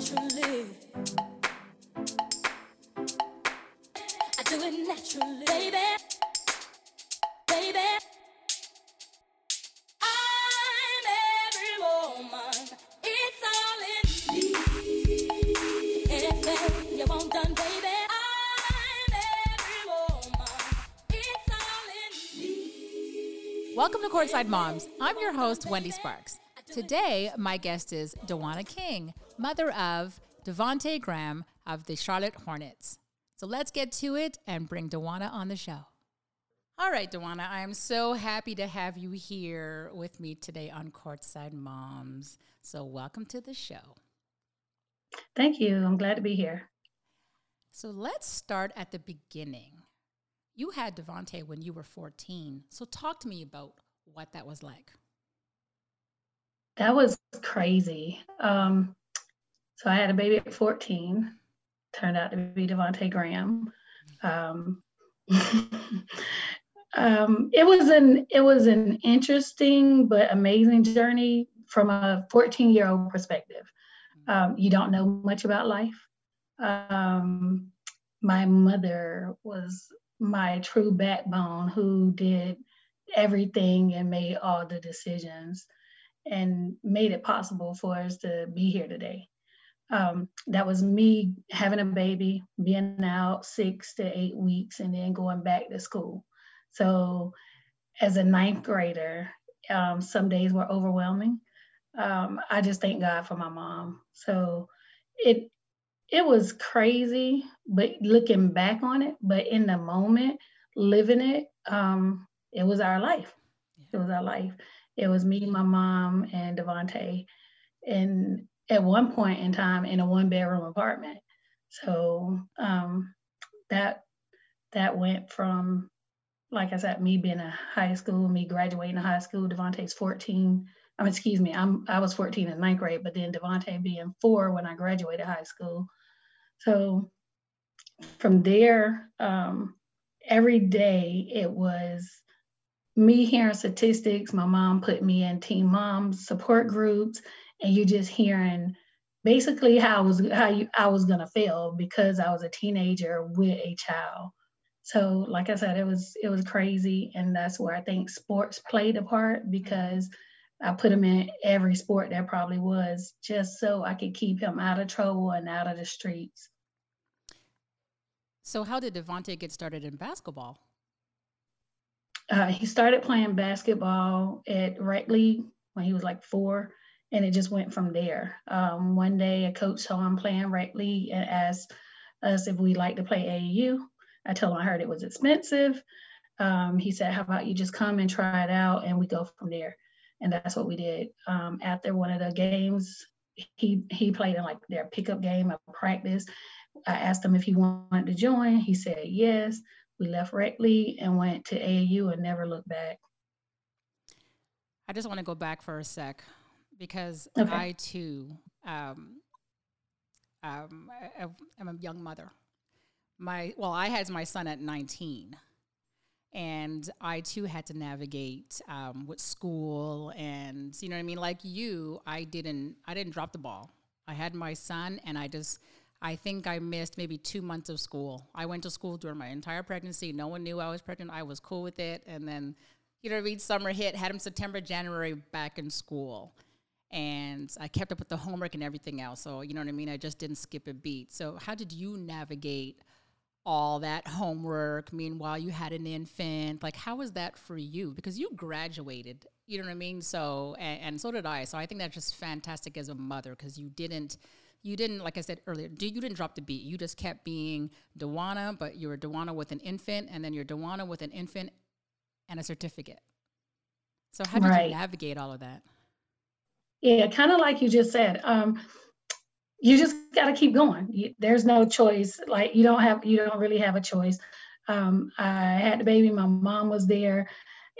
naturally. I do it naturally, baby. Baby. I'm every woman. It's all in me. Anything you want done, baby. I'm every woman. It's all in me. Welcome to Courtside Moms. I'm your host, Wendy Sparks. Today, my guest is Dewana King, mother of Devonte Graham of the Charlotte Hornets. So let's get to it and bring Dewana on the show. All right, Dewana, I am so happy to have you here with me today on Courtside Moms. So welcome to the show. Thank you. I'm glad to be here. So let's start at the beginning. You had Devonte when you were 14. So talk to me about what that was like. That was crazy. Um, so I had a baby at 14. Turned out to be Devonte Graham. Um, um, it was an it was an interesting but amazing journey from a 14 year old perspective. Um, you don't know much about life. Um, my mother was my true backbone who did everything and made all the decisions and made it possible for us to be here today. Um, that was me having a baby, being out six to eight weeks, and then going back to school. So, as a ninth grader, um, some days were overwhelming. Um, I just thank God for my mom. So, it it was crazy, but looking back on it, but in the moment, living it, um, it was our life. It was our life. It was me, my mom, and Devonte, and at one point in time in a one bedroom apartment. So um, that that went from, like I said, me being in high school, me graduating high school. Devonte's 14. I mean, excuse me, I'm I was 14 in ninth grade, but then Devonte being four when I graduated high school. So from there, um, every day it was me hearing statistics, my mom put me in teen moms support groups, and you're just hearing basically how I was how you, I was gonna feel because I was a teenager with a child. So, like I said, it was it was crazy, and that's where I think sports played a part because I put him in every sport there probably was just so I could keep him out of trouble and out of the streets. So, how did Devonte get started in basketball? Uh, he started playing basketball at rec league when he was like four, and it just went from there. Um, one day, a coach saw him I'm playing rec league and asked us if we'd like to play AAU. I told him I heard it was expensive. Um, he said, "How about you just come and try it out, and we go from there." And that's what we did. Um, after one of the games, he he played in like their pickup game of practice. I asked him if he wanted to join. He said yes. We left rec league and went to AAU and never looked back. I just want to go back for a sec because Okay. I too um, um, I- I'm a young mother. My well, I had my son at 19, and I too had to navigate um, with school and you know what I mean. Like you, I didn't I didn't drop the ball. I had my son, and I just I think I missed maybe two months of school. I went to school during my entire pregnancy. No one knew I was pregnant. I was cool with it, and then you know what I mean. Summer hit, had him September, January back in school and I kept up with the homework and everything else. So, you know what I mean? I just didn't skip a beat. So, how did you navigate all that homework? Meanwhile, you had an infant. Like, how was that for you? Because you graduated, you know what I mean? So, and, and so did I. So, I think that's just fantastic as a mother because you didn't. You didn't, like I said earlier, you didn't drop the beat. You just kept being Dewana, but you were Dewana with an infant, and then you're Dewana with an infant and a certificate. So, how did Right. you navigate all of that? Yeah, kind of like you just said. Um, you just got to keep going. There's no choice. Like you don't have, you don't really have a choice. Um, I had the baby. My mom was there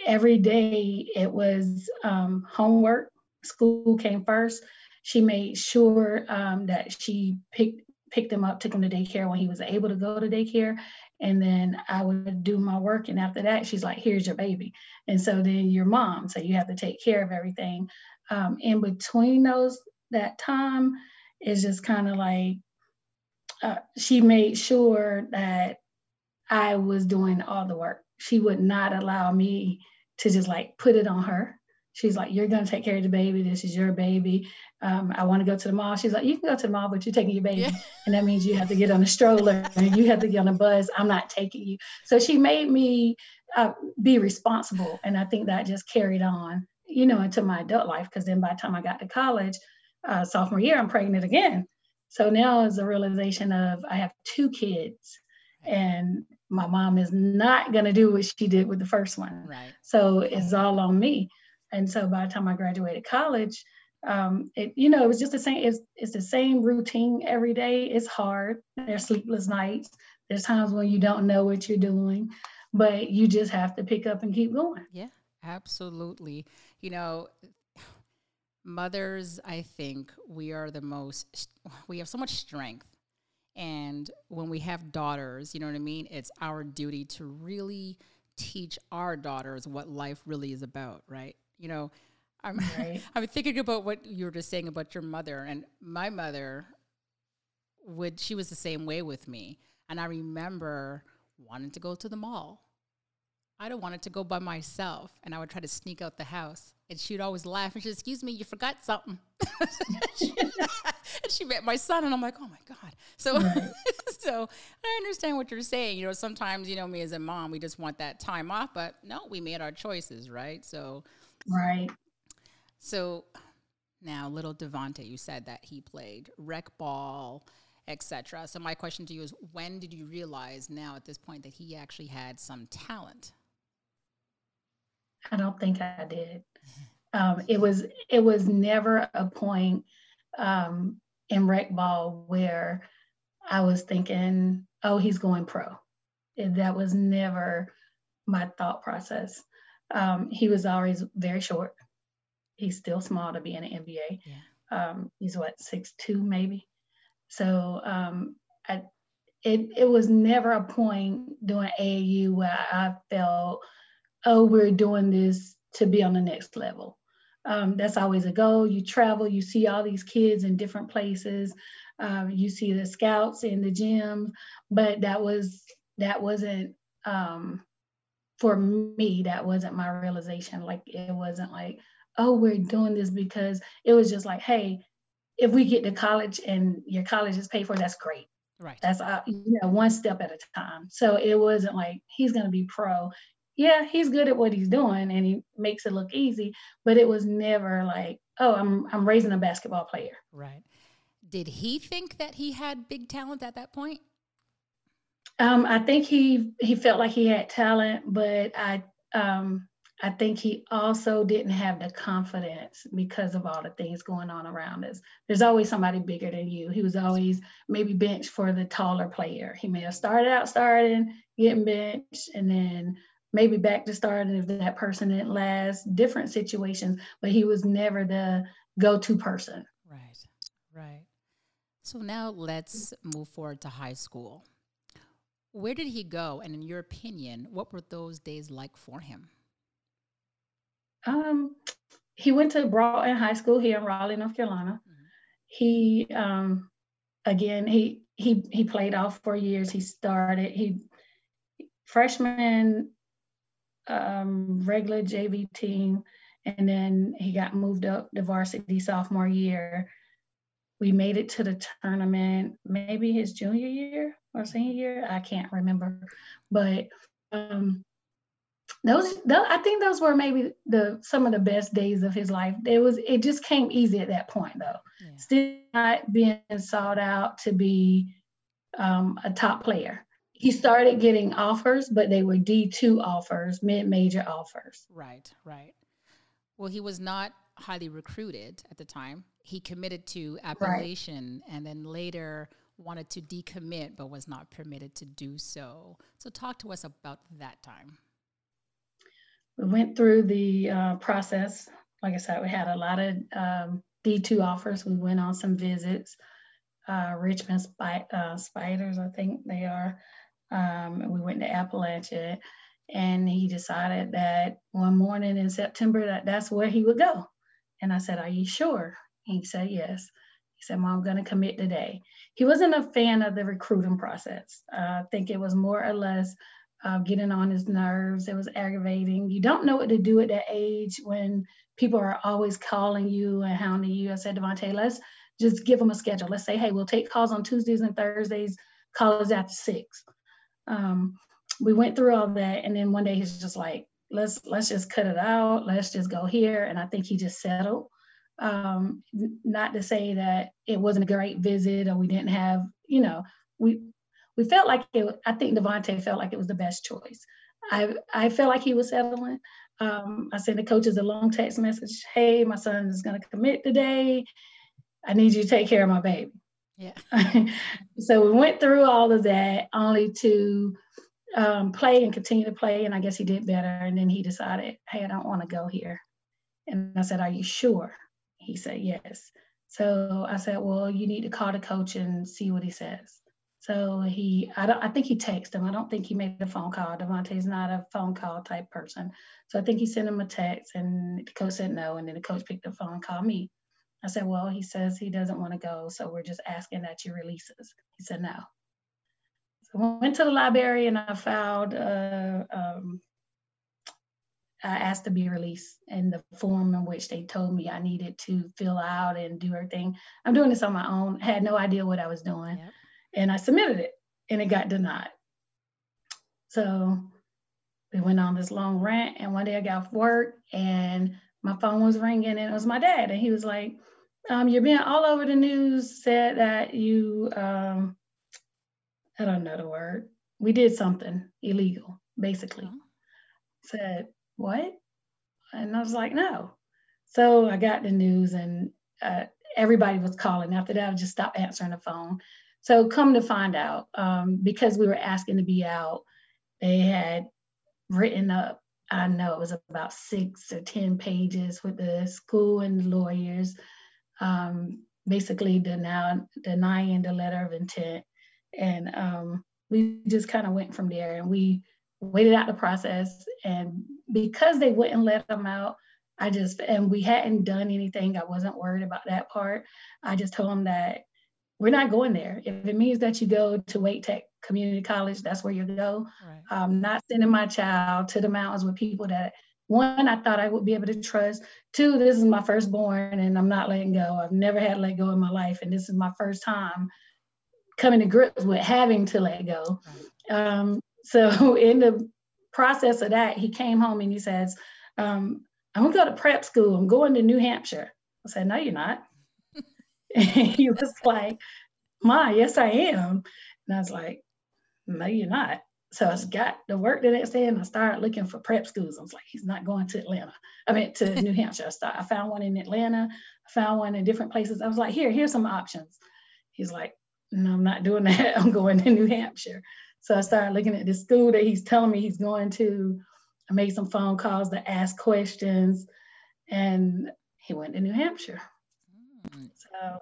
every day. It was um, homework. School came first. She made sure um, that she picked picked him up, took him to daycare when he was able to go to daycare, and then I would do my work. And after that, she's like, "Here's your baby." And so then your mom, so you have to take care of everything um, in between those that time it's just kind of like uh, she made sure that I was doing all the work. She would not allow me to just like put it on her. She's like, You're going to take care of the baby. This is your baby. Um, I want to go to the mall. She's like, You can go to the mall, but you're taking your baby. Yeah. And that means you have to get on a stroller and you have to get on a bus. I'm not taking you. So she made me uh, be responsible. And I think that just carried on, you know, into my adult life. Because then by the time I got to college, uh, sophomore year, I'm pregnant again. So now is a realization of I have two kids and my mom is not going to do what she did with the first one. Right. So it's all on me. And so by the time I graduated college, um, it, you know, it was just the same. It's, it's the same routine every day. It's hard. There's sleepless nights. There's times when you don't know what you're doing, but you just have to pick up and keep going. Yeah, absolutely. You know, mothers, I think we are the most, we have so much strength. And when we have daughters, you know what I mean? It's our duty to really teach our daughters what life really is about, right? You know, I'm, right. I'm thinking about what you were just saying about your mother. And my mother would, she was the same way with me. And I remember wanting to go to the mall. I don't want it to go by myself. And I would try to sneak out the house. And she'd always laugh and she'd, excuse me, you forgot something. and she met my son and I'm like, oh my God. So right. so I understand what you're saying. You know, sometimes, you know, me as a mom, we just want that time off, but no, we made our choices, right? So Right. So now little Devonte, you said that he played rec ball, etc. So my question to you is when did you realize now at this point that he actually had some talent? I don't think I did. Um, it was it was never a point um, in rec ball where I was thinking, oh, he's going pro. That was never my thought process. Um, he was always very short. He's still small to be in the NBA. Yeah. Um, he's what six two maybe. So um, I, it it was never a point doing AAU where I felt oh, we're doing this to be on the next level. Um, that's always a goal. You travel, you see all these kids in different places. Um, you see the scouts in the gym, but that was that wasn't um, for me. That wasn't my realization. Like it wasn't like, oh, we're doing this because it was just like, hey, if we get to college and your college is paid for, that's great. Right. That's uh, you know one step at a time. So it wasn't like he's going to be pro yeah, he's good at what he's doing and he makes it look easy, but it was never like, oh, I'm I'm raising a basketball player. Right. Did he think that he had big talent at that point? Um, I think he he felt like he had talent, but I um, I think he also didn't have the confidence because of all the things going on around us. There's always somebody bigger than you. He was always maybe benched for the taller player. He may have started out starting, getting benched, and then maybe back to starting if that person didn't last, different situations, but he was never the go to person. Right, right. So now let's move forward to high school. Where did he go? And in your opinion, what were those days like for him? Um, he went to Broughton High School here in Raleigh, North Carolina. Mm-hmm. He, um, again, he he he played all four years. He started he freshman um, regular JV team, and then he got moved up to varsity sophomore year. We made it to the tournament, maybe his junior year or senior year. I can't remember, but um, those, those, I think those were maybe the some of the best days of his life. It was it just came easy at that point though. Yeah. Still not being sought out to be um, a top player he started getting offers, but they were D2 offers, mid major offers. Right, right. Well, he was not highly recruited at the time. He committed to Appalachian right. and then later wanted to decommit, but was not permitted to do so. So, talk to us about that time. We went through the uh, process. Like I said, we had a lot of um, D2 offers. We went on some visits. Uh, Richmond uh, Spiders, I think they are. Um, we went to Appalachia, and he decided that one morning in September that that's where he would go. And I said, "Are you sure?" He said, "Yes." He said, Mom, I'm going to commit today. He wasn't a fan of the recruiting process. Uh, I think it was more or less uh, getting on his nerves. It was aggravating. You don't know what to do at that age when people are always calling you and hounding you. I said, Devonte, let's just give them a schedule. Let's say, hey, we'll take calls on Tuesdays and Thursdays, calls after six. Um, we went through all that, and then one day he's just like, let's let's just cut it out. Let's just go here. And I think he just settled. Um, not to say that it wasn't a great visit or we didn't have, you know, we we felt like it. I think Devonte felt like it was the best choice. I I felt like he was settling. Um, I sent the coaches a long text message. Hey, my son is going to commit today. I need you to take care of my baby. Yeah. so we went through all of that only to um, play and continue to play. And I guess he did better. And then he decided, hey, I don't want to go here. And I said, Are you sure? He said, Yes. So I said, Well, you need to call the coach and see what he says. So he, I don't, I think he texted him. I don't think he made a phone call. Devonte's not a phone call type person. So I think he sent him a text and the coach said no. And then the coach picked up the phone and called me. I said, well, he says he doesn't want to go. So we're just asking that you release us. He said, no. So I went to the library and I filed, uh, um, I asked to be released in the form in which they told me I needed to fill out and do everything. I'm doing this on my own, had no idea what I was doing. And I submitted it and it got denied. So we went on this long rant and one day I got off work and my phone was ringing and it was my dad. And he was like, um, you're being all over the news, said that you, um, I don't know the word, we did something illegal, basically. Oh. Said, what? And I was like, no. So I got the news and uh, everybody was calling. After that, I just stopped answering the phone. So come to find out, um, because we were asking to be out, they had written up, I know it was about six or 10 pages with the school and lawyers, um, basically denying, denying the letter of intent. And um, we just kind of went from there and we waited out the process. And because they wouldn't let them out, I just, and we hadn't done anything, I wasn't worried about that part. I just told them that we're not going there. If it means that you go to Wake Tech Community College, that's where you go. Right. I'm not sending my child to the mountains with people that one, I thought I would be able to trust. Two, this is my firstborn and I'm not letting go. I've never had to let go in my life. And this is my first time coming to grips with having to let go. Right. Um, so in the process of that, he came home and he says, um, I'm gonna go to prep school. I'm going to New Hampshire. I said, no, you're not. And he was like, Ma, yes, I am. And I was like, No, you're not. So I got to work the next day and I started looking for prep schools. I was like, he's not going to Atlanta. I mean, to New Hampshire. I, started, I found one in Atlanta, I found one in different places. I was like, here, here's some options. He's like, no, I'm not doing that. I'm going to New Hampshire. So I started looking at the school that he's telling me he's going to. I made some phone calls to ask questions and he went to New Hampshire. So,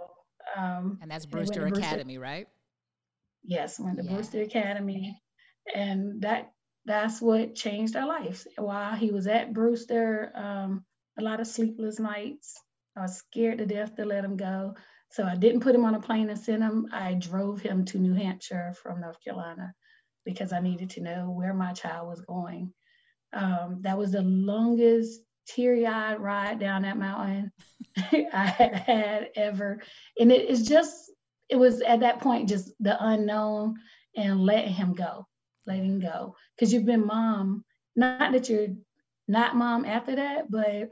um, and that's Brewster Academy, Brewster. right? Yes, went to yeah. Brewster Academy, and that that's what changed our lives. While he was at Brewster, um, a lot of sleepless nights. I was scared to death to let him go, so I didn't put him on a plane and send him. I drove him to New Hampshire from North Carolina because I needed to know where my child was going. Um, that was the longest teary-eyed ride down that mountain I had had ever. And it is just, it was at that point just the unknown and letting him go, letting go. Because you've been mom, not that you're not mom after that, but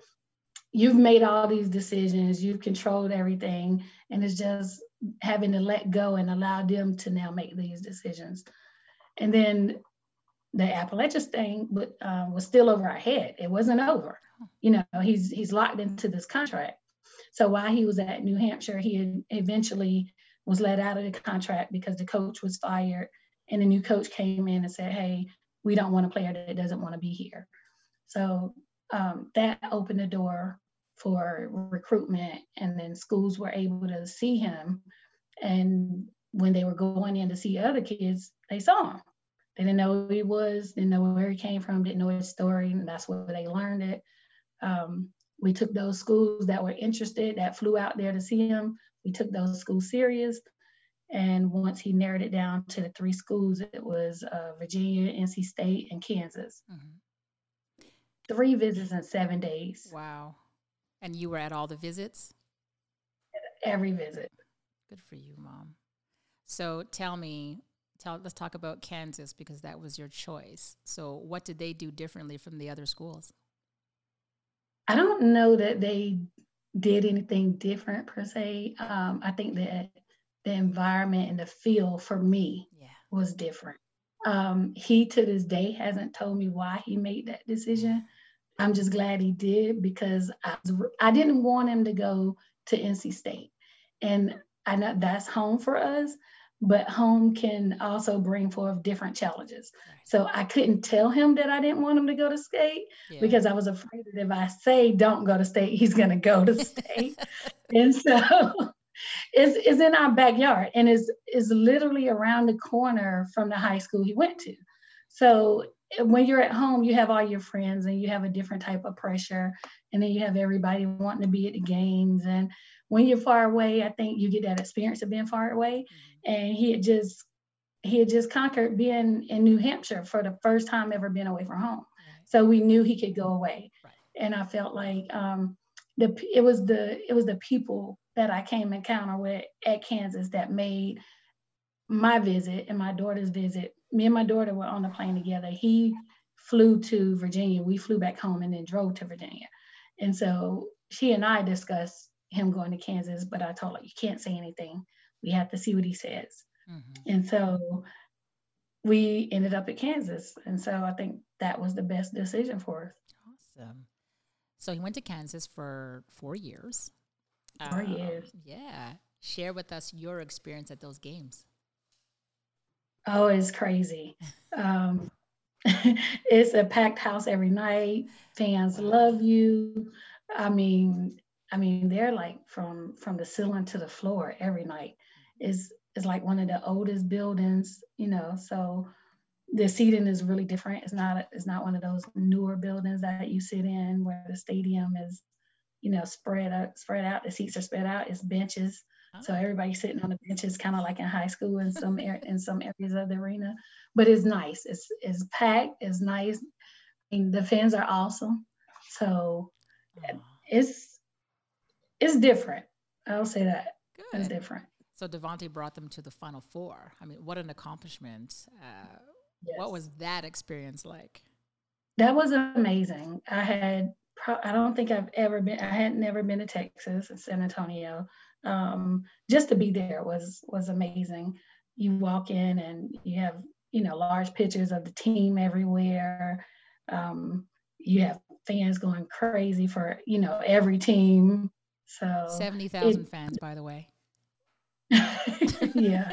you've made all these decisions, you've controlled everything, and it's just having to let go and allow them to now make these decisions. And then the Appalachian thing but, uh, was still over our head. It wasn't over you know, he's he's locked into this contract. So while he was at New Hampshire, he eventually was let out of the contract because the coach was fired, and the new coach came in and said, "Hey, we don't want a player that doesn't want to be here." So um, that opened the door for recruitment, and then schools were able to see him. And when they were going in to see other kids, they saw him. They didn't know who he was, didn't know where he came from, didn't know his story, and that's where they learned it. Um, we took those schools that were interested, that flew out there to see him. we took those schools serious. And once he narrowed it down to the three schools, it was uh, Virginia, NC State, and Kansas. Mm-hmm. Three visits in seven days. Wow. And you were at all the visits? Every visit. Good for you, mom. So tell me, tell let's talk about Kansas because that was your choice. So what did they do differently from the other schools? I don't know that they did anything different per se. Um, I think that the environment and the feel for me yeah. was different. Um, he to this day hasn't told me why he made that decision. I'm just glad he did because I, was, I didn't want him to go to NC State. And I know that's home for us, but home can also bring forth different challenges. Right. So I couldn't tell him that I didn't want him to go to state yeah. because I was afraid that if I say don't go to state, he's going to go to state. and so it's, it's in our backyard and is is literally around the corner from the high school he went to. So when you're at home, you have all your friends and you have a different type of pressure. And then you have everybody wanting to be at the games. And when you're far away, I think you get that experience of being far away. Mm-hmm. And he had just he had just conquered being in New Hampshire for the first time ever being away from home. Right. So we knew he could go away. Right. And I felt like um, the it was the it was the people that I came encounter with at Kansas that made my visit and my daughter's visit. Me and my daughter were on the plane together. He flew to Virginia. We flew back home and then drove to Virginia. And so she and I discussed him going to Kansas, but I told her, you can't say anything. We have to see what he says. Mm-hmm. And so we ended up at Kansas. And so I think that was the best decision for us. Awesome. So he went to Kansas for four years. Four um, years. Yeah. Share with us your experience at those games. Oh, it's crazy. um, it's a packed house every night. Fans love you. I mean, I mean, they're like from from the ceiling to the floor every night. Is is like one of the oldest buildings, you know. So the seating is really different. It's not it's not one of those newer buildings that you sit in where the stadium is, you know, spread out spread out. The seats are spread out. It's benches. Ah. So oh. everybody's sitting on the benches, kind of like in high school in some air, in some areas of the arena. But it's nice. It's it's packed. It's nice. I mean, the fans are awesome. So it's it's different. I'll say that. Good. It's different. So Devonte brought them to the Final Four. I mean, what an accomplishment! Uh, yes. What was that experience like? That was amazing. I had. I don't think I've ever been. I had never been to Texas and San Antonio. Um, just to be there was was amazing. You walk in and you have you know large pictures of the team everywhere. Um, you have fans going crazy for you know every team so 70,000 fans, by the way. yeah.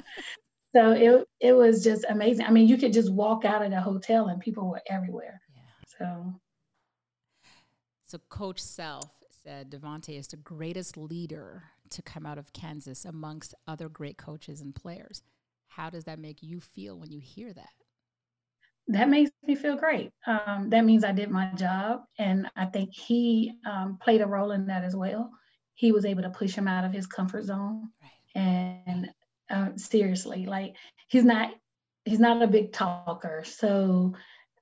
So it it was just amazing. I mean, you could just walk out of the hotel and people were everywhere. Yeah. So So Coach Self said Devonte is the greatest leader to come out of Kansas amongst other great coaches and players. How does that make you feel when you hear that? That makes me feel great. Um, that means I did my job, and I think he um, played a role in that as well he was able to push him out of his comfort zone. Right. And uh, seriously, like he's not he's not a big talker. So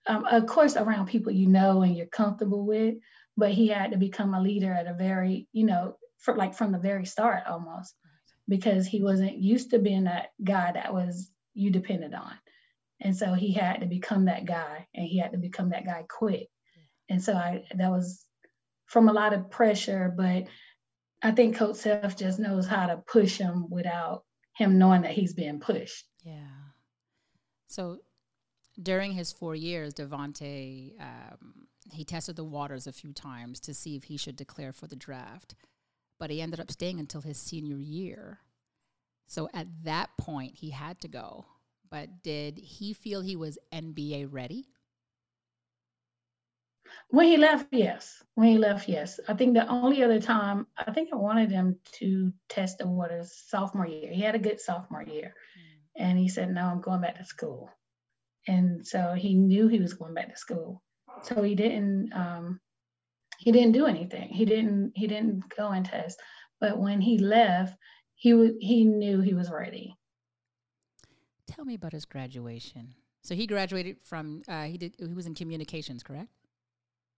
um, of course around people you know and you're comfortable with, but he had to become a leader at a very, you know, for like from the very start almost, because he wasn't used to being that guy that was you depended on. And so he had to become that guy and he had to become that guy quick. And so I that was from a lot of pressure, but I think Coach Self just knows how to push him without him knowing that he's being pushed. Yeah. So during his four years, Devonte, um, he tested the waters a few times to see if he should declare for the draft, but he ended up staying until his senior year. So at that point, he had to go. But did he feel he was NBA ready? When he left, yes. When he left, yes. I think the only other time I think I wanted him to test the waters sophomore year. He had a good sophomore year, mm. and he said, "No, I'm going back to school." And so he knew he was going back to school, so he didn't. Um, he didn't do anything. He didn't. He didn't go and test. But when he left, he was he knew he was ready. Tell me about his graduation. So he graduated from uh, he did he was in communications, correct?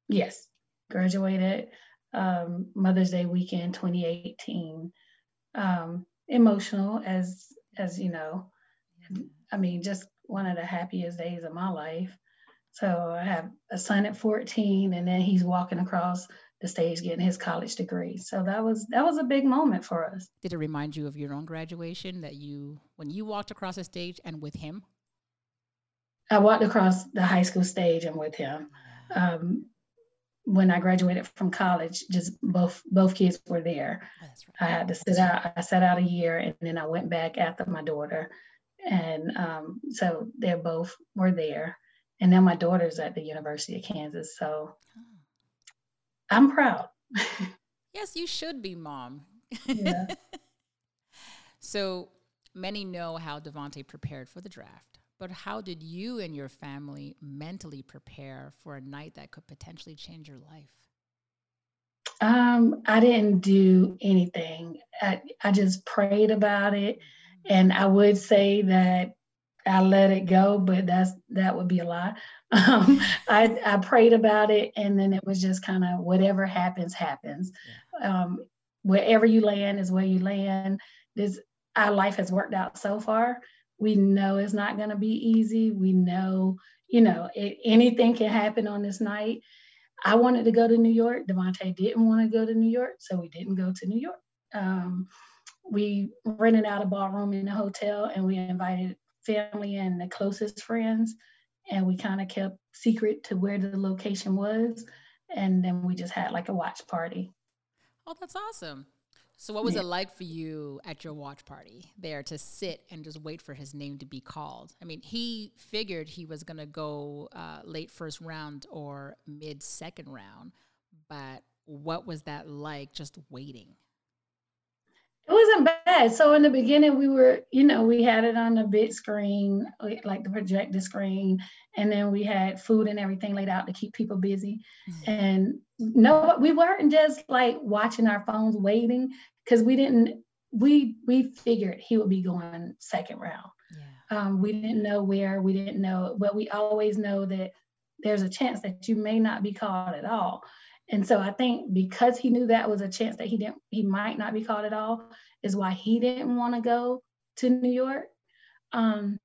Yes, graduated um, Mother's Day weekend 2018. Um, emotional as as you know. I mean, just one of the happiest days of my life. So I have a son at 14, and then he's walking across the stage getting his college degree. So that was that was a big moment for us. Did it remind you of your own graduation that you when you walked across the stage and with him? I walked across the high school stage and with him. Um, when I graduated from college, just both both kids were there. Oh, right. I had to sit out. I sat out a year, and then I went back after my daughter, and um, so they both were there. And now my daughter's at the University of Kansas, so oh. I'm proud. yes, you should be, mom. Yeah. so many know how Devonte prepared for the draft, but how did you and your family mentally prepare for a night that could potentially change your life? Um, I didn't do anything. I, I just prayed about it. Mm-hmm. And I would say that I let it go, but that's that would be a lie. Um, I I prayed about it, and then it was just kind of whatever happens, happens. Um, wherever you land is where you land. This our life has worked out so far. We know it's not going to be easy. We know, you know, it, anything can happen on this night. I wanted to go to New York. Devonte didn't want to go to New York, so we didn't go to New York. Um, we rented out a ballroom in a hotel, and we invited family and the closest friends. And we kind of kept secret to where the location was. And then we just had like a watch party. Oh, that's awesome. So, what was yeah. it like for you at your watch party there to sit and just wait for his name to be called? I mean, he figured he was going to go uh, late first round or mid second round, but what was that like just waiting? It wasn't bad. So in the beginning, we were, you know, we had it on the big screen, like the projector screen, and then we had food and everything laid out to keep people busy. Mm-hmm. And no, we weren't just like watching our phones waiting because we didn't. We we figured he would be going second round. Yeah. Um, we didn't know where. We didn't know, but we always know that there's a chance that you may not be called at all. And so I think because he knew that was a chance that he didn't, he might not be caught at all, is why he didn't want to go to New York. Um,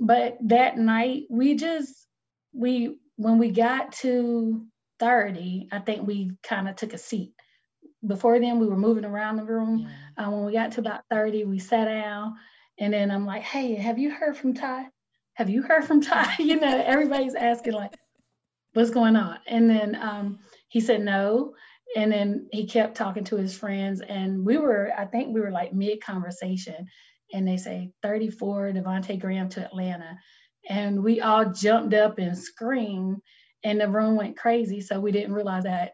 but that night, we just we when we got to 30, I think we kind of took a seat. Before then, we were moving around the room. Uh, when we got to about 30, we sat down, and then I'm like, "Hey, have you heard from Ty? Have you heard from Ty?" you know, everybody's asking like, "What's going on?" And then um, he said no. And then he kept talking to his friends. And we were, I think we were like mid conversation. And they say 34, Devonte Graham to Atlanta. And we all jumped up and screamed. And the room went crazy. So we didn't realize that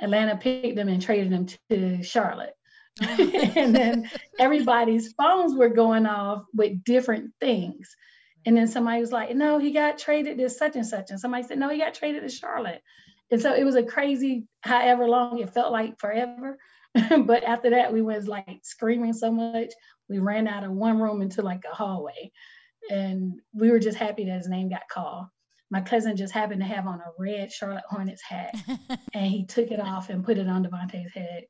Atlanta picked them and traded them to Charlotte. and then everybody's phones were going off with different things. And then somebody was like, no, he got traded to such and such. And somebody said, no, he got traded to Charlotte. And so it was a crazy, however long it felt like forever. but after that, we was like screaming so much, we ran out of one room into like a hallway. And we were just happy that his name got called. My cousin just happened to have on a red Charlotte Hornets hat, and he took it off and put it on Devonte's head.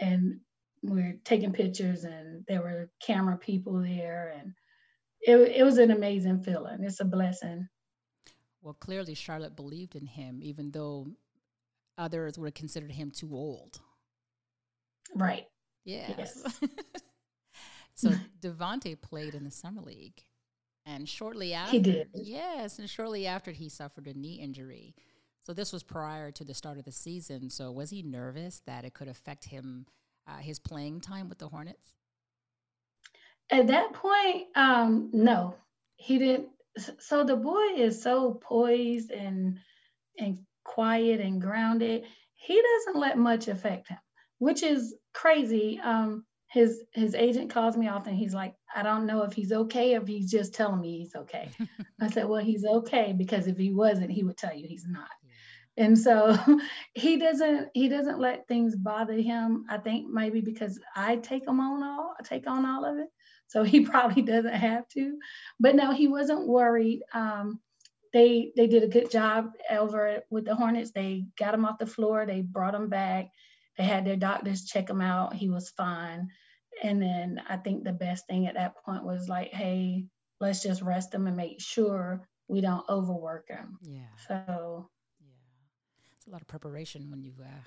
And we are taking pictures, and there were camera people there, and it, it was an amazing feeling. It's a blessing well, clearly Charlotte believed in him, even though others would have considered him too old. Right. Yes. yes. so Devonte played in the summer league, and shortly after, he did. Yes, and shortly after he suffered a knee injury. So this was prior to the start of the season. So was he nervous that it could affect him, uh, his playing time with the Hornets? At that point, um, no, he didn't so the boy is so poised and and quiet and grounded he doesn't let much affect him which is crazy. Um his his agent calls me often he's like i don't know if he's okay if he's just telling me he's okay. I said well he's okay because if he wasn't he would tell you he's not. And so he doesn't he doesn't let things bother him. I think maybe because i take him on all I take on all of it so he probably doesn't have to but no he wasn't worried um, they they did a good job over with the hornets they got him off the floor they brought him back they had their doctors check him out he was fine and then i think the best thing at that point was like hey let's just rest him and make sure we don't overwork him Yeah. so Yeah. It's a lot of preparation when you, uh,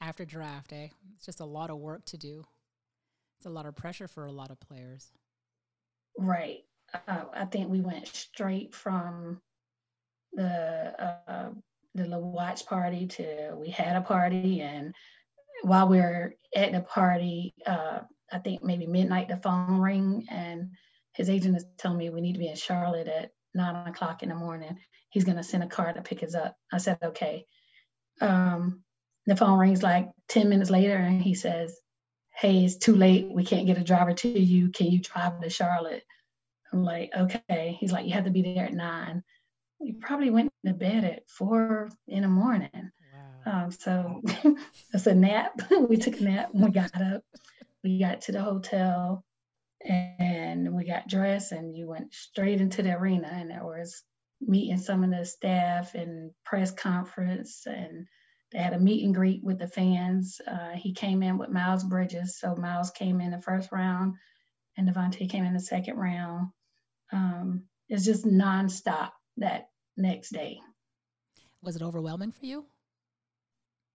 after draft, eh? It's just a lot of work to do. It's a lot of pressure for a lot of players. Right. Uh, I think we went straight from the uh, the little watch party to we had a party, and while we are at the party, uh, I think maybe midnight the phone ring, and his agent is telling me we need to be in Charlotte at nine o'clock in the morning. He's gonna send a car to pick us up. I said okay. Um, the phone rings like ten minutes later, and he says, "Hey, it's too late. We can't get a driver to you. Can you drive to Charlotte?" I'm like, okay. He's like, you have to be there at nine. We probably went to bed at four in the morning. Wow. Um, so that's a nap. we took a nap and we got up. We got to the hotel and we got dressed and you went straight into the arena and there was meeting some of the staff and press conference and they had a meet and greet with the fans. Uh, he came in with Miles Bridges. So Miles came in the first round and Devonte came in the second round. Um, it's just nonstop that next day. Was it overwhelming for you?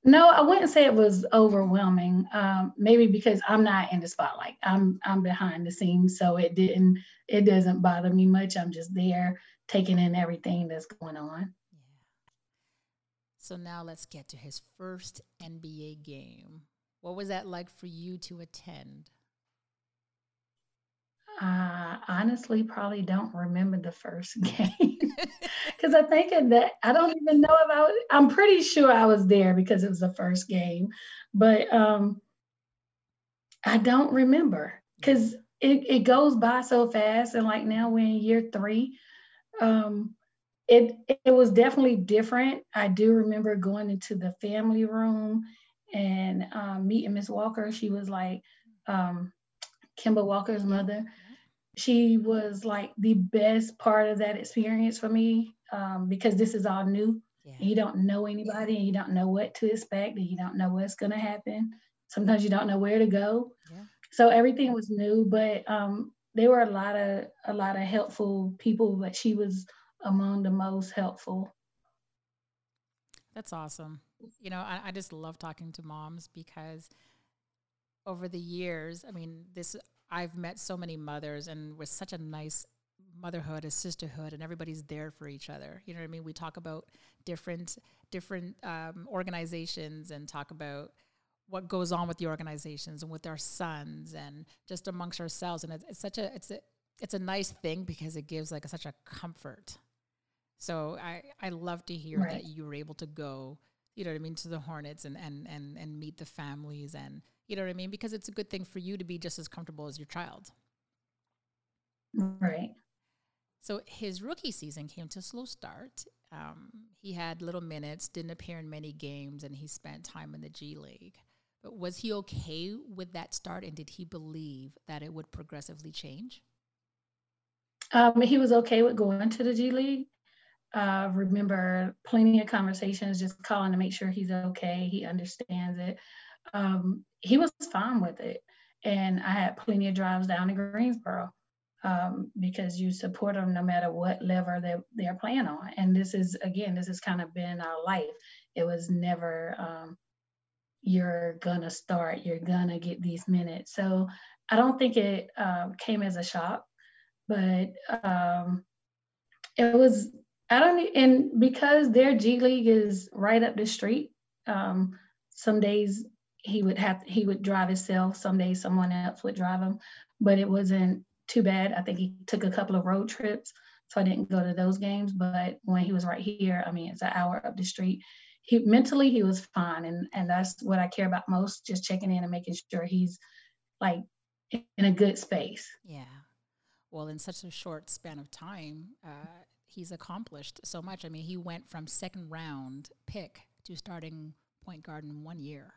No, I wouldn't say it was overwhelming. Um, maybe because I'm not in the spotlight. I'm I'm behind the scenes, so it didn't it doesn't bother me much. I'm just there taking in everything that's going on. So now let's get to his first NBA game. What was that like for you to attend? I honestly probably don't remember the first game because I think that I don't even know if I was, I'm pretty sure I was there because it was the first game, but um, I don't remember because it, it goes by so fast and like now we're in year three. Um, it it was definitely different. I do remember going into the family room and um, meeting Miss Walker. She was like um, Kemba Walker's mother she was like the best part of that experience for me um, because this is all new. Yeah. You don't know anybody and you don't know what to expect and you don't know what's going to happen. Sometimes you don't know where to go. Yeah. So everything was new, but um, there were a lot of a lot of helpful people, but she was among the most helpful. That's awesome. You know, I, I just love talking to moms because over the years, I mean, this I've met so many mothers and with such a nice motherhood, a sisterhood, and everybody's there for each other. You know what I mean? We talk about different different um, organizations and talk about what goes on with the organizations and with our sons and just amongst ourselves. And it's, it's such a it's a it's a nice thing because it gives like a, such a comfort. So I I love to hear Right. that you were able to go. You know what I mean to the Hornets and and and and meet the families and you know what I mean because it's a good thing for you to be just as comfortable as your child. Right. So his rookie season came to a slow start. Um, he had little minutes, didn't appear in many games, and he spent time in the G League. But was he okay with that start, and did he believe that it would progressively change? Um, he was okay with going to the G League. Uh, remember plenty of conversations, just calling to make sure he's okay, he understands it. Um, he was fine with it, and I had plenty of drives down to Greensboro um, because you support them no matter what lever they they're playing on. And this is again, this has kind of been our life. It was never um, you're gonna start, you're gonna get these minutes. So I don't think it um, came as a shock, but um, it was. I don't, and because their G League is right up the street. Um, some days he would have he would drive himself. Some days someone else would drive him, but it wasn't too bad. I think he took a couple of road trips, so I didn't go to those games. But when he was right here, I mean, it's an hour up the street. He mentally he was fine, and and that's what I care about most. Just checking in and making sure he's like in a good space. Yeah. Well, in such a short span of time, uh, he's accomplished so much. I mean, he went from second round pick to starting point guard in one year.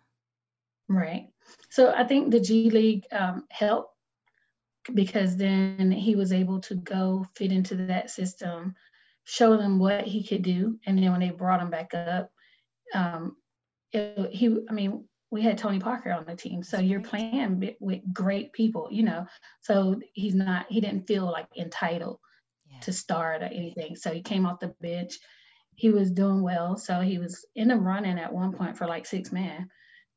Right. So I think the G League um, helped because then he was able to go fit into that system, show them what he could do, and then when they brought him back up, um, it, he, I mean, we had Tony Parker on the team, so you're playing with great people, you know. So he's not, he didn't feel like entitled yeah. to start or anything. So he came off the bench. He was doing well, so he was in the running at one point for like six man,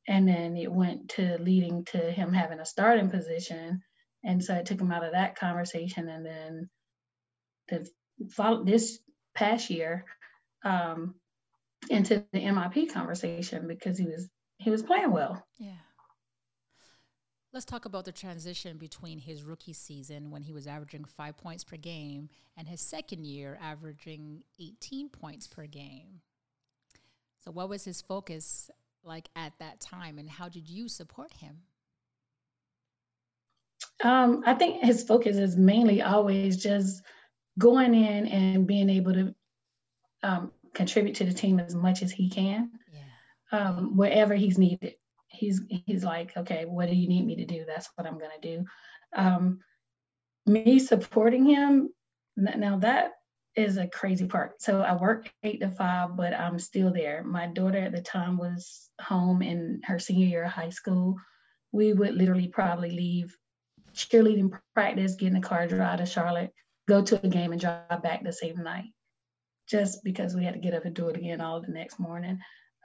and then it went to leading to him having a starting position and so I took him out of that conversation. And then the this past year um, into the MIP conversation because he was he was playing well. Yeah. Let's talk about the transition between his rookie season when he was averaging five points per game and his second year averaging 18 points per game. So, what was his focus like at that time, and how did you support him? Um, I think his focus is mainly always just going in and being able to um, contribute to the team as much as he can, yeah. um, wherever he's needed. He's he's like, okay, what do you need me to do? That's what I'm gonna do. Um, me supporting him now that is a crazy part. So I work eight to five, but I'm still there. My daughter at the time was home in her senior year of high school. We would literally probably leave cheerleading practice, get in a car, drive to Charlotte, go to a game and drive back the same night, just because we had to get up and do it again all the next morning.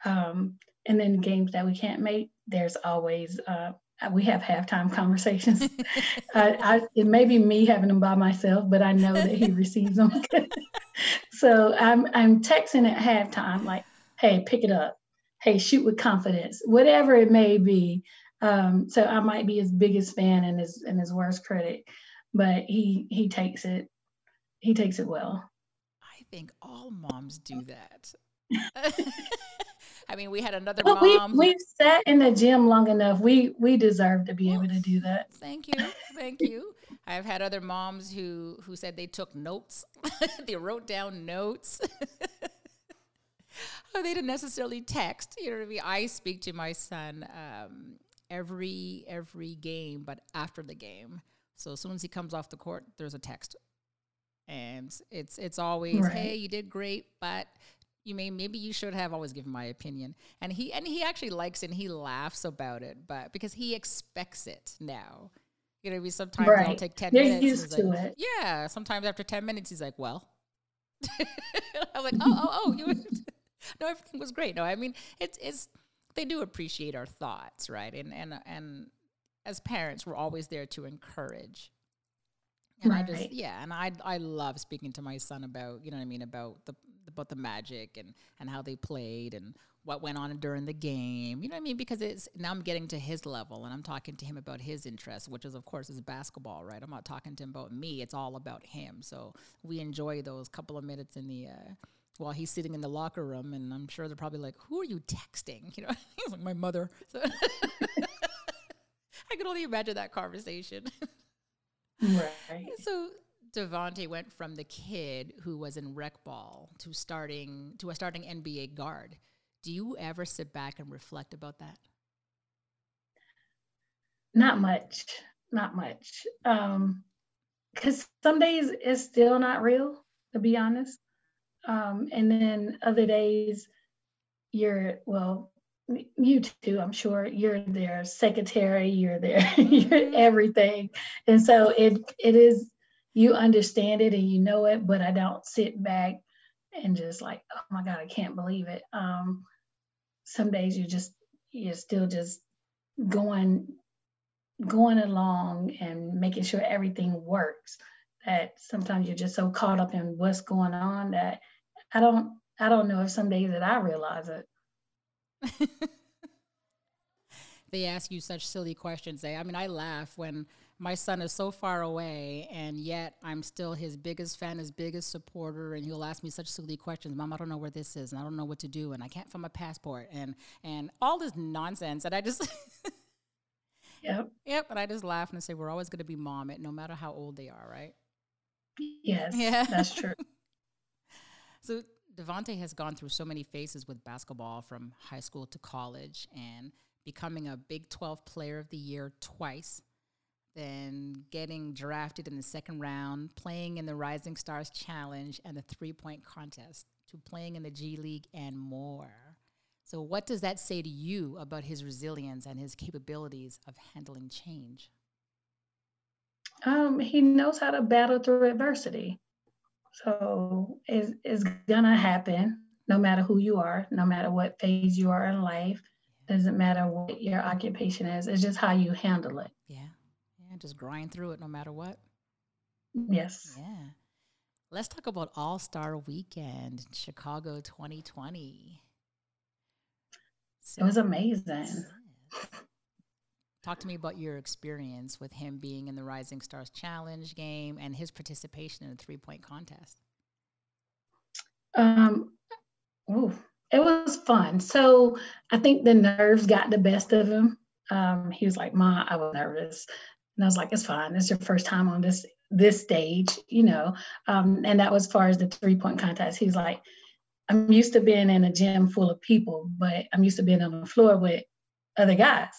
Um, and then games that we can't make, there's always uh, we have halftime conversations. I, I, it may be me having them by myself, but I know that he receives them. so I'm I'm texting at halftime like, "Hey, pick it up. Hey, shoot with confidence. Whatever it may be." Um, so I might be his biggest fan and his and his worst critic, but he he takes it he takes it well. I think all moms do that. I mean, we had another well, mom. We we've sat in the gym long enough. We we deserve to be able to do that. Thank you, thank you. I've had other moms who who said they took notes. they wrote down notes. oh, they didn't necessarily text. You know what I mean? I speak to my son um, every every game, but after the game. So as soon as he comes off the court, there's a text, and it's it's always, right. "Hey, you did great, but you may maybe you should have always given my opinion." And he and he actually likes it and he laughs about it, but because he expects it now. You know, sometimes right. I'll take 10 They're minutes. Used to like, it. Yeah. Sometimes after 10 minutes, he's like, well, I'm like, oh, oh, oh, you, no, everything was great. No, I mean, it's, it's, they do appreciate our thoughts, right? And and and as parents, we're always there to encourage. And right. I just yeah, and I I love speaking to my son about you know what I mean about the about the magic and and how they played and what went on during the game. You know what I mean? Because it's now I'm getting to his level and I'm talking to him about his interests, which is of course is basketball, right? I'm not talking to him about me. It's all about him. So we enjoy those couple of minutes in the uh, while he's sitting in the locker room, and I'm sure they're probably like, "Who are you texting?" You know, he's like, "My mother." So I can only imagine that conversation. right. So Devonte went from the kid who was in rec ball to starting to a starting NBA guard. Do you ever sit back and reflect about that? Not much. Not much. Um, because some days it's still not real, to be honest. Um, and then other days, you're, well, you too, I'm sure you're their secretary, you're their, you're mm-hmm. everything. And so it it is, you understand it and you know it, but I don't sit back and just like, oh my God, I can't believe it. Um, some days you just, you're still just going, going along and making sure everything works that sometimes you're just so caught up in what's going on that I don't I don't know if some days that I realize it. they ask you such silly questions. They, I mean, I laugh when my son is so far away, and yet I'm still his biggest fan, his biggest supporter, and he'll ask me such silly questions. Mom, I don't know where this is, and I don't know what to do, and I can't find my passport, and and all this nonsense. And I just, yep, yep. And I just laugh and say, we're always going to be mom, it no matter how old they are, right? Yes, yeah, that's true. So Devonte has gone through so many phases with basketball from high school to college and becoming a Big 12 player of the year twice, then getting drafted in the second round, playing in the Rising Stars Challenge and the three point contest, to playing in the G League and more. So, what does that say to you about his resilience and his capabilities of handling change? Um, he knows how to battle through adversity. So it's, it's gonna happen no matter who you are, no matter what phase you are in life. Doesn't matter what your occupation is. It's just how you handle it. Yeah. Yeah. Just grind through it no matter what. Yes. Yeah. Let's talk about All Star Weekend, Chicago 2020. So, it was amazing. Talk to me about your experience with him being in the Rising Stars Challenge game and his participation in the three point contest. Um, ooh, it was fun. So I think the nerves got the best of him. Um, he was like, "Ma, I was nervous," and I was like, "It's fine. It's your first time on this this stage, you know." Um, and that was as far as the three point contest. He's like, "I'm used to being in a gym full of people, but I'm used to being on the floor with other guys."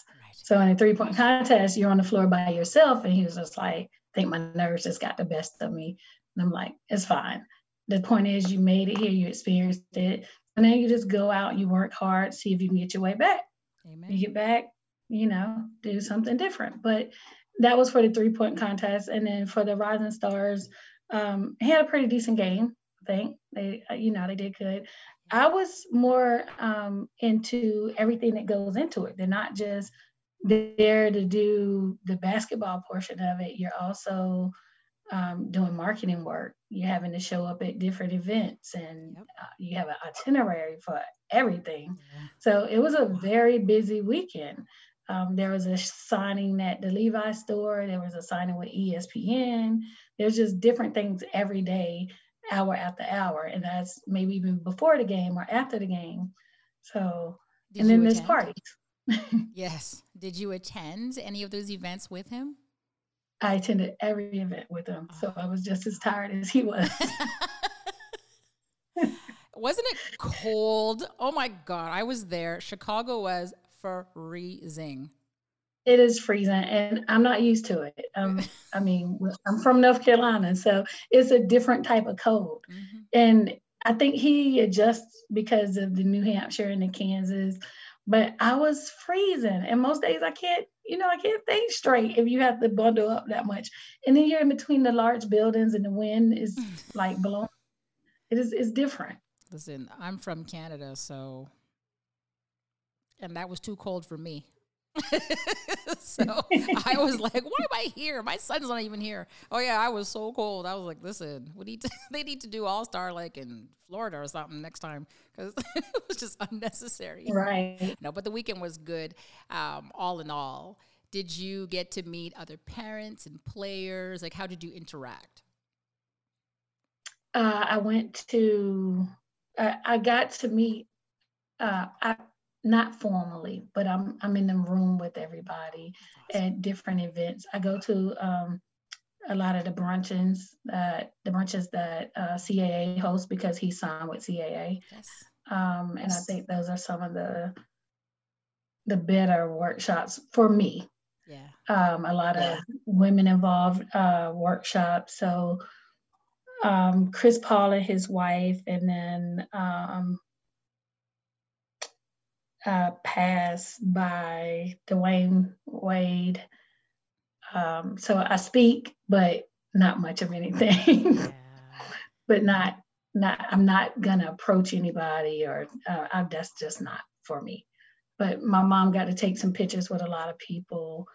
So in a three point contest, you're on the floor by yourself. And he was just like, I think my nerves just got the best of me. And I'm like, it's fine. The point is, you made it here, you experienced it. And then you just go out, you work hard, see if you can get your way back. Amen. You get back, you know, do something different. But that was for the three point contest. And then for the Rising Stars, um, he had a pretty decent game. I think they, uh, you know, they did good. I was more um, into everything that goes into it. They're not just there to do the basketball portion of it, you're also um, doing marketing work. You're having to show up at different events and uh, you have an itinerary for everything. So it was a very busy weekend. Um, there was a signing at the Levi store, there was a signing with ESPN. There's just different things every day, hour after hour. And that's maybe even before the game or after the game. So, Did and then there's attend? parties. Yes. Did you attend any of those events with him? I attended every event with him, so I was just as tired as he was. Wasn't it cold? Oh my God. I was there. Chicago was freezing. it is freezing, and I'm not used to it. Um, I mean, I'm from North Carolina, so it's a different type of cold, Mhm. and I think he adjusts because of the New Hampshire and the Kansas. But I was freezing, and most days I can't, you know, I can't think straight if you have to bundle up that much. And then you're in between the large buildings, and the wind is like blowing. It is, it's different. Listen, I'm from Canada, so and that was too cold for me. so I was like, "Why am I here? My son's not even here." Oh yeah, I was so cold. I was like, "Listen, we need to, they need to do All Star like in Florida or something next time because it was just unnecessary." Right. No, but the weekend was good. Um, all in all, did you get to meet other parents and players? Like, how did you interact? uh, I went to, uh, I got to meet, uh, I, not formally, but I'm I'm in the room with everybody at different events. I go to um, a lot of the brunches that the brunches that uh, CAA hosts because he signed with CAA, Yes. um, and I think those are some of the the better workshops for me Yeah. um, a lot of women involved uh, workshops. So um, Chris Paul and his wife, and then um, uh, passed by Dwyane Wade. Um, so I speak, but not much of anything. Yeah. but not not I'm not gonna approach anybody or uh, I, that's just not for me. But my mom got to take some pictures with a lot of people.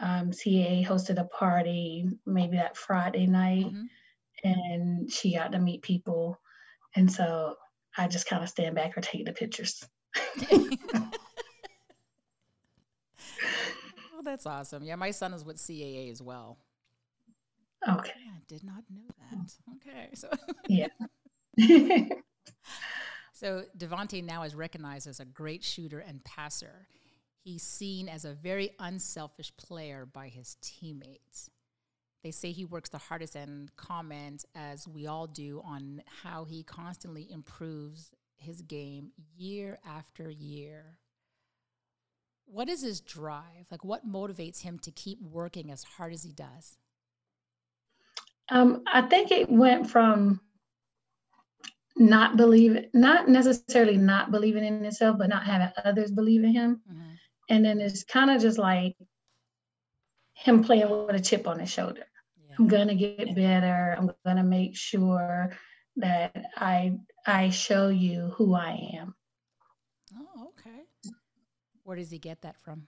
Um, CA hosted a party maybe that Friday night, Mhm. and she got to meet people, and so I just kind of stand back or take the pictures. Oh, that's awesome. Yeah, my son is with CAA as well. Okay, Yeah, I did not know that. Hmm. Okay, so yeah. so Devonte now is recognized as a great shooter and passer. He's seen as a very unselfish player by his teammates. they say he works the hardest and comment, as we all do, on how he constantly improves his game year after year. What is his drive? Like, what motivates him to keep working as hard as he does? Um, I think it went from not believing, not necessarily not believing in himself, but not having others believe in him. Mm-hmm. And then it's kind of just like him playing with a chip on his shoulder. Yeah. I'm gonna get better. I'm gonna make sure that I I show you who I am. Oh, okay. Where does he get that from?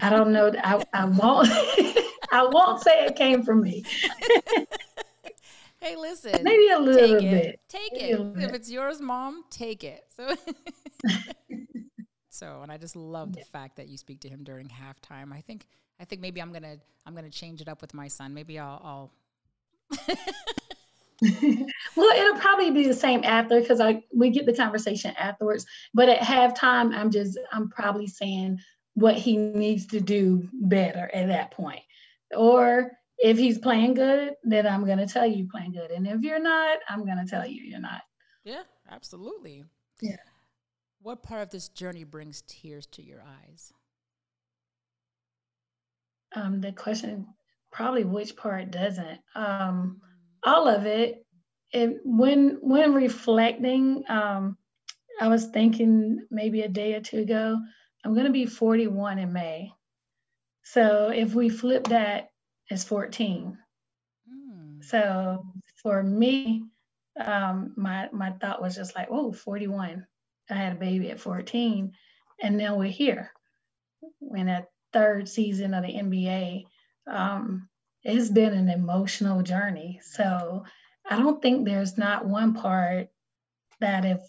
I don't know. I, I won't I won't say it came from me. hey, listen. Maybe a little take bit. It. Take Maybe it. If it's yours, mom, take it. So So, and I just love the fact that you speak to him during halftime. I think I think maybe I'm gonna I'm gonna change it up with my son. Maybe I'll. I'll well, it'll probably be the same after because I we get the conversation afterwards. But at halftime, I'm just I'm probably saying what he needs to do better at that point. Or if he's playing good, then I'm gonna tell you playing good. And if you're not, I'm gonna tell you you're not. Yeah, absolutely. Yeah. What part of this journey brings tears to your eyes? Um, the question probably which part doesn't. Um, all of it. And when when reflecting, um, I was thinking maybe a day or two ago, I'm going to be 41 in May. So if we flip that, it's 14. Mm. So for me, um, my my thought was just like, oh, 41. I had a baby at 14, and now we're here. In that third season of the NBA, um, it's been an emotional journey. So I don't think there's not one part that if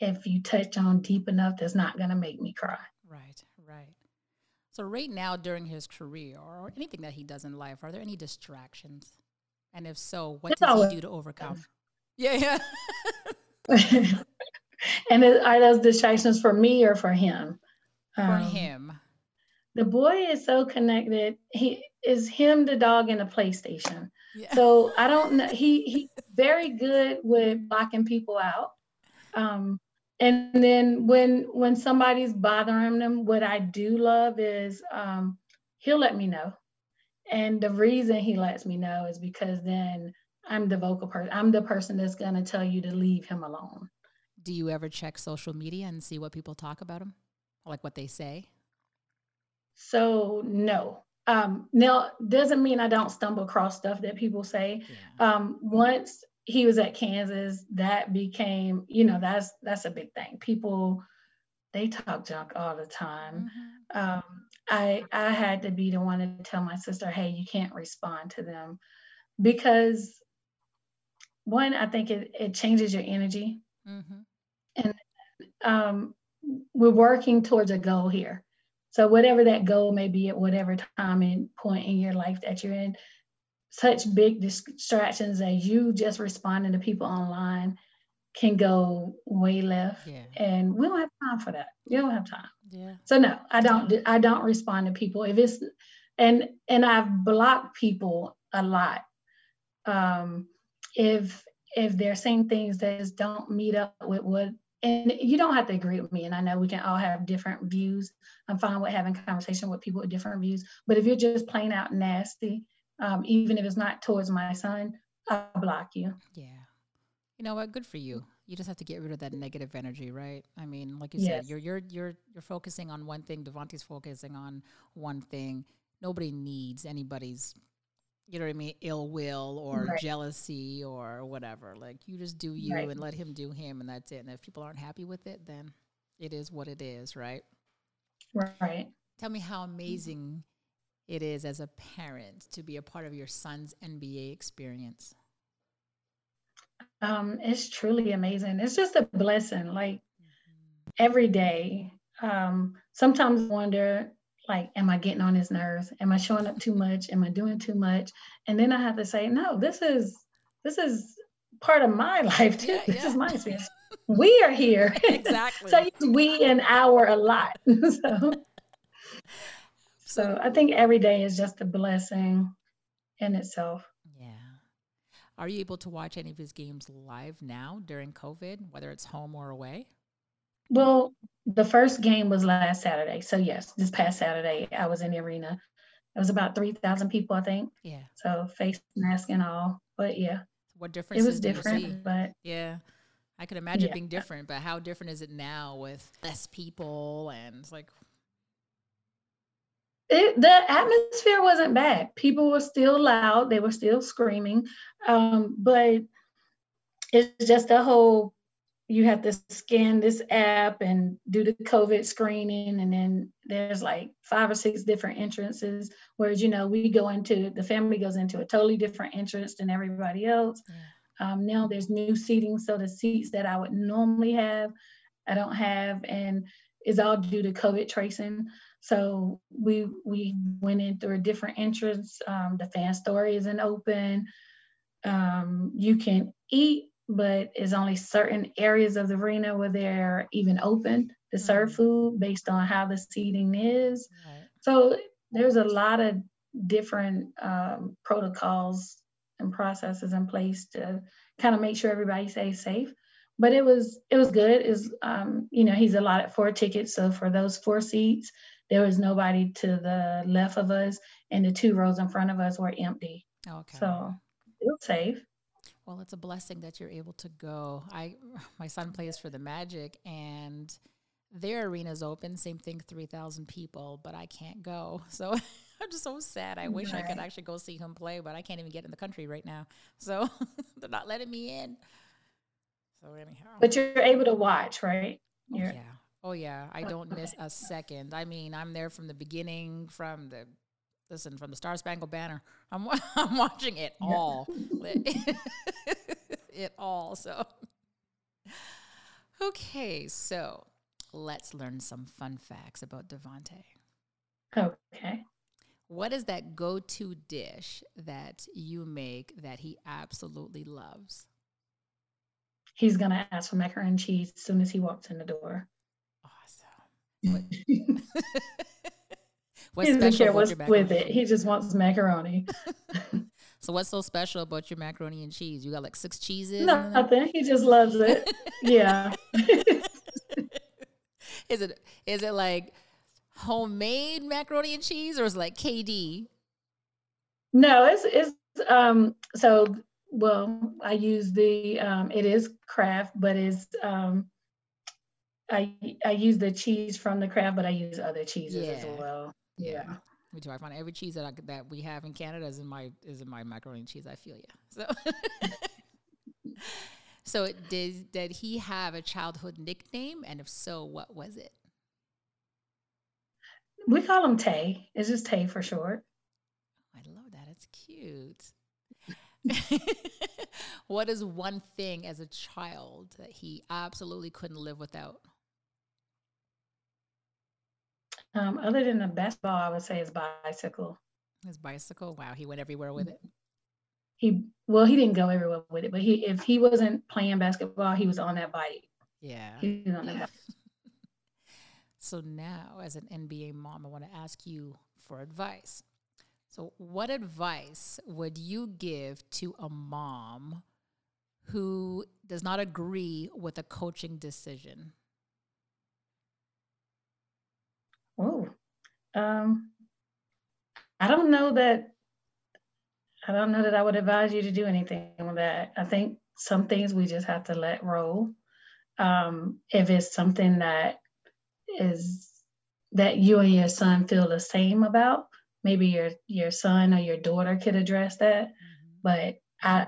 if you touch on deep enough, that's not going to make me cry. Right, right. So right now, during his career or anything that he does in life, are there any distractions? And if so, what does he do to overcome? Yeah, yeah. and are those distractions for me or for him? For um, him. The boy is so connected. He is him, the dog, and a PlayStation. Yeah. So I don't know. He he's very good with blocking people out. Um, and then when when somebody's bothering them, what I do love is um, he'll let me know. And the reason he lets me know is because then I'm the vocal person. I'm the person that's gonna tell you to leave him alone. Do you ever check social media and see what people talk about him? Like what they say? So no. Um, now doesn't mean I don't stumble across stuff that people say. Yeah. Um, once he was at Kansas, that became, you know, that's that's a big thing. People they talk junk all the time. Mm-hmm. Um, I I had to be the one to tell my sister, hey, you can't respond to them because one, I think it, it changes your energy. Mm-hmm and um, we're working towards a goal here. So whatever that goal may be at whatever time and point in your life that you're in, such big distractions as you just responding to people online can go way left. Yeah. And we don't have time for that. We don't have time. Yeah. So no, I don't I don't respond to people. If it's and and I've blocked people a lot. Um if if they're saying things that just don't meet up with what and you don't have to agree with me and i know we can all have different views. I'm fine with having conversation with people with different views but if you're just plain out nasty um, even if it's not towards my son i'll block you. Yeah. You know what? Good for you. You just have to get rid of that negative energy right? I mean like you yes. said you're you're you're you're focusing on one thing. Devonte's focusing on one thing. Nobody needs anybody's you know what I mean, ill will or right. jealousy or whatever. Like you just do you right. and let him do him and that's it. And if people aren't happy with it, then it is what it is, right? Right. Tell me how amazing it is as a parent to be a part of your son's NBA experience. Um, it's truly amazing. It's just a blessing. Like mm-hmm. every day. Um, sometimes wonder like am i getting on his nerves? Am i showing up too much? Am i doing too much? And then i have to say no this is this is part of my life too. Yeah, this yeah. is my experience. We are here. Exactly. So we an hour a lot. So So I think every day is just a blessing in itself. Yeah. Are you able to watch any of his games live now during COVID, whether it's home or away? Well, the first game was last Saturday. So yes, this past Saturday I was in the arena. It was about three thousand people, I think. Yeah. So face mask and all. But yeah, What difference you see? It was different. But Yeah. I could imagine Yeah. being different, but how different is it now with less people and it's like it, the atmosphere wasn't bad. People were still loud. They were still screaming. Um, but it's just a whole. You have to scan this app and do the COVID screening, and then there's like five or six different entrances. Whereas you know we go into the family goes into a totally different entrance than everybody else. Um, now there's new seating, so the seats that I would normally have, I don't have, and it's all due to COVID tracing. So we we went in through a different entrance. Um, the fan story isn't open. Um, you can eat, but it's only certain areas of the arena where they're even open to serve Mhm. food based on how the seating is. Right. So there's a lot of different um, protocols and processes in place to kind of make sure everybody stays safe. But it was it was good. Is um, you know he's allotted four tickets, so for those four seats, there was nobody to the left of us, and the two rows in front of us were empty. Okay. So it was safe. Well, it's a blessing that you're able to go. I my son plays for the Magic and their arena's open, same thing, 3,000 people, but I can't go. So I'm just so sad. I wish I could actually go see him play, but I can't even get in the country right now. So they're not letting me in. So anyhow. But you're able to watch, right? Oh, yeah. Oh yeah. I don't miss a second. I mean, I'm there from the beginning, from the listen, from the Star Spangled Banner. I'm I'm watching it all. it all. So Okay, so let's learn some fun facts about Devonte. Okay. What is that go-to dish that you make that he absolutely loves? He's gonna ask for macaroni and cheese as soon as he walks in the door. Awesome. What, what's he doesn't care what's with it. He just wants macaroni. So what's so special about your macaroni and cheese? You got like six cheeses? Nothing. He just loves it. Yeah. is it is it like homemade macaroni and cheese or is it like KD? No, it's it's um so well I use the um it is Kraft, but it's um I I use the cheese from the Kraft, but I use other cheeses as well. Yeah. Me too. I find every cheese that I, that we have in Canada is in my is in my macaroni and cheese. I feel you. So, so did did he have a childhood nickname, and if so, what was it? We call him Tay. It's just Tay for short. I love that. It's cute. what is one thing as a child that he absolutely couldn't live without? Um, other than the basketball, I would say his bicycle. His bicycle. Wow, he went everywhere with it. He well, he didn't go everywhere with it, but he if he wasn't playing basketball, he was on that bike. Yeah. He was on that bike. So now, as an NBA mom, I want to ask you for advice. So, what advice would you give to a mom who does not agree with a coaching decision? Oh, um, I don't know that. I don't know that I would advise you to do anything with that. I think some things we just have to let roll. Um, if it's something that is that you and your son feel the same about, maybe your your son or your daughter could address that. But I,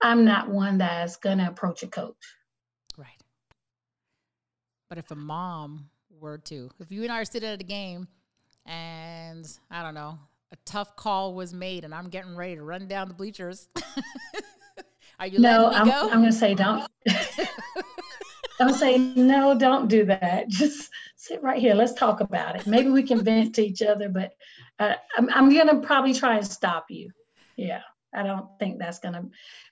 I'm not one that's gonna approach a coach. Right. But if a mom were to, if you and I are sitting at a game and I don't know, a tough call was made and I'm getting ready to run down the bleachers, are you No, I'm, go? I'm gonna say don't. I'm gonna say no, don't do that. Just sit right here. Let's talk about it. Maybe we can vent to each other, but uh, I'm, I'm gonna probably try and stop you. Yeah, I don't think that's gonna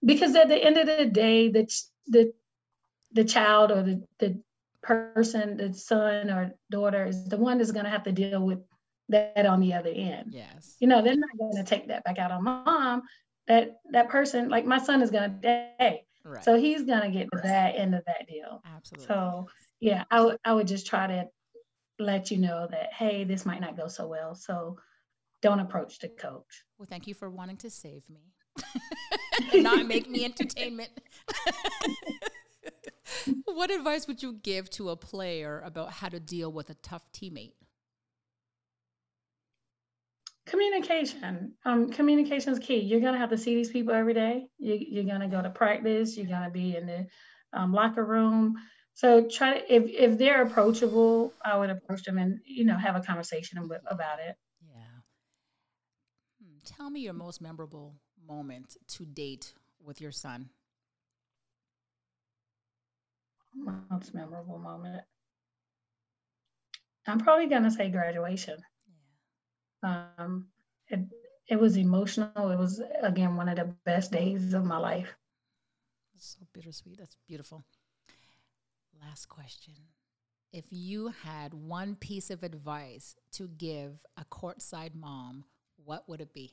because at the end of the day, the the the child or the the person, the son or daughter is the one that's gonna have to deal with that on the other end. Yes. You know, they're not going to take that back out on mom. That that person, like my son, is going to hey, Right. so he's going to get to that end of that deal. Absolutely. So yeah, I would I would just try to let you know that hey, this might not go so well. So don't approach the coach. Well, thank you for wanting to save me not make me entertainment. what advice would you give to a player about how to deal with a tough teammate? Communication. Um, communication is key. You're gonna have to see these people every day. You, you're gonna go to practice. You're gonna be in the um, locker room. So try to if if they're approachable, I would approach them and you know have a conversation ab- about it. Yeah. Hmm, Tell me your most memorable moment to date with your son. Most memorable moment. I'm probably gonna say graduation. Um, it it was emotional. It was again one of the best days of my life. So bittersweet. That's beautiful. Last question. If you had one piece of advice to give a courtside mom, what would it be?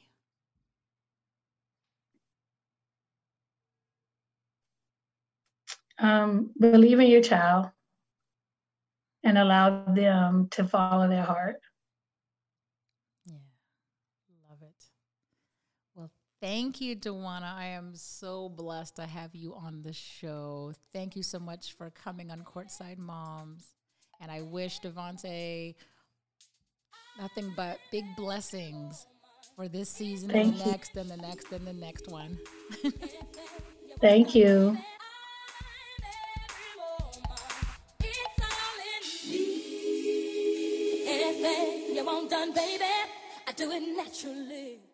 Um, believe in your child and allow them to follow their heart. Yeah. Love it. Well, thank you, Dewana. I am so blessed to have you on the show. Thank you so much for coming on Courtside Moms. And I wish Devonte nothing but big blessings for this season and the you. next and the next and the next one. Thank you. It's all in me. Anything you want done, baby, I do it naturally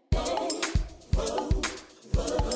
whoa, whoa.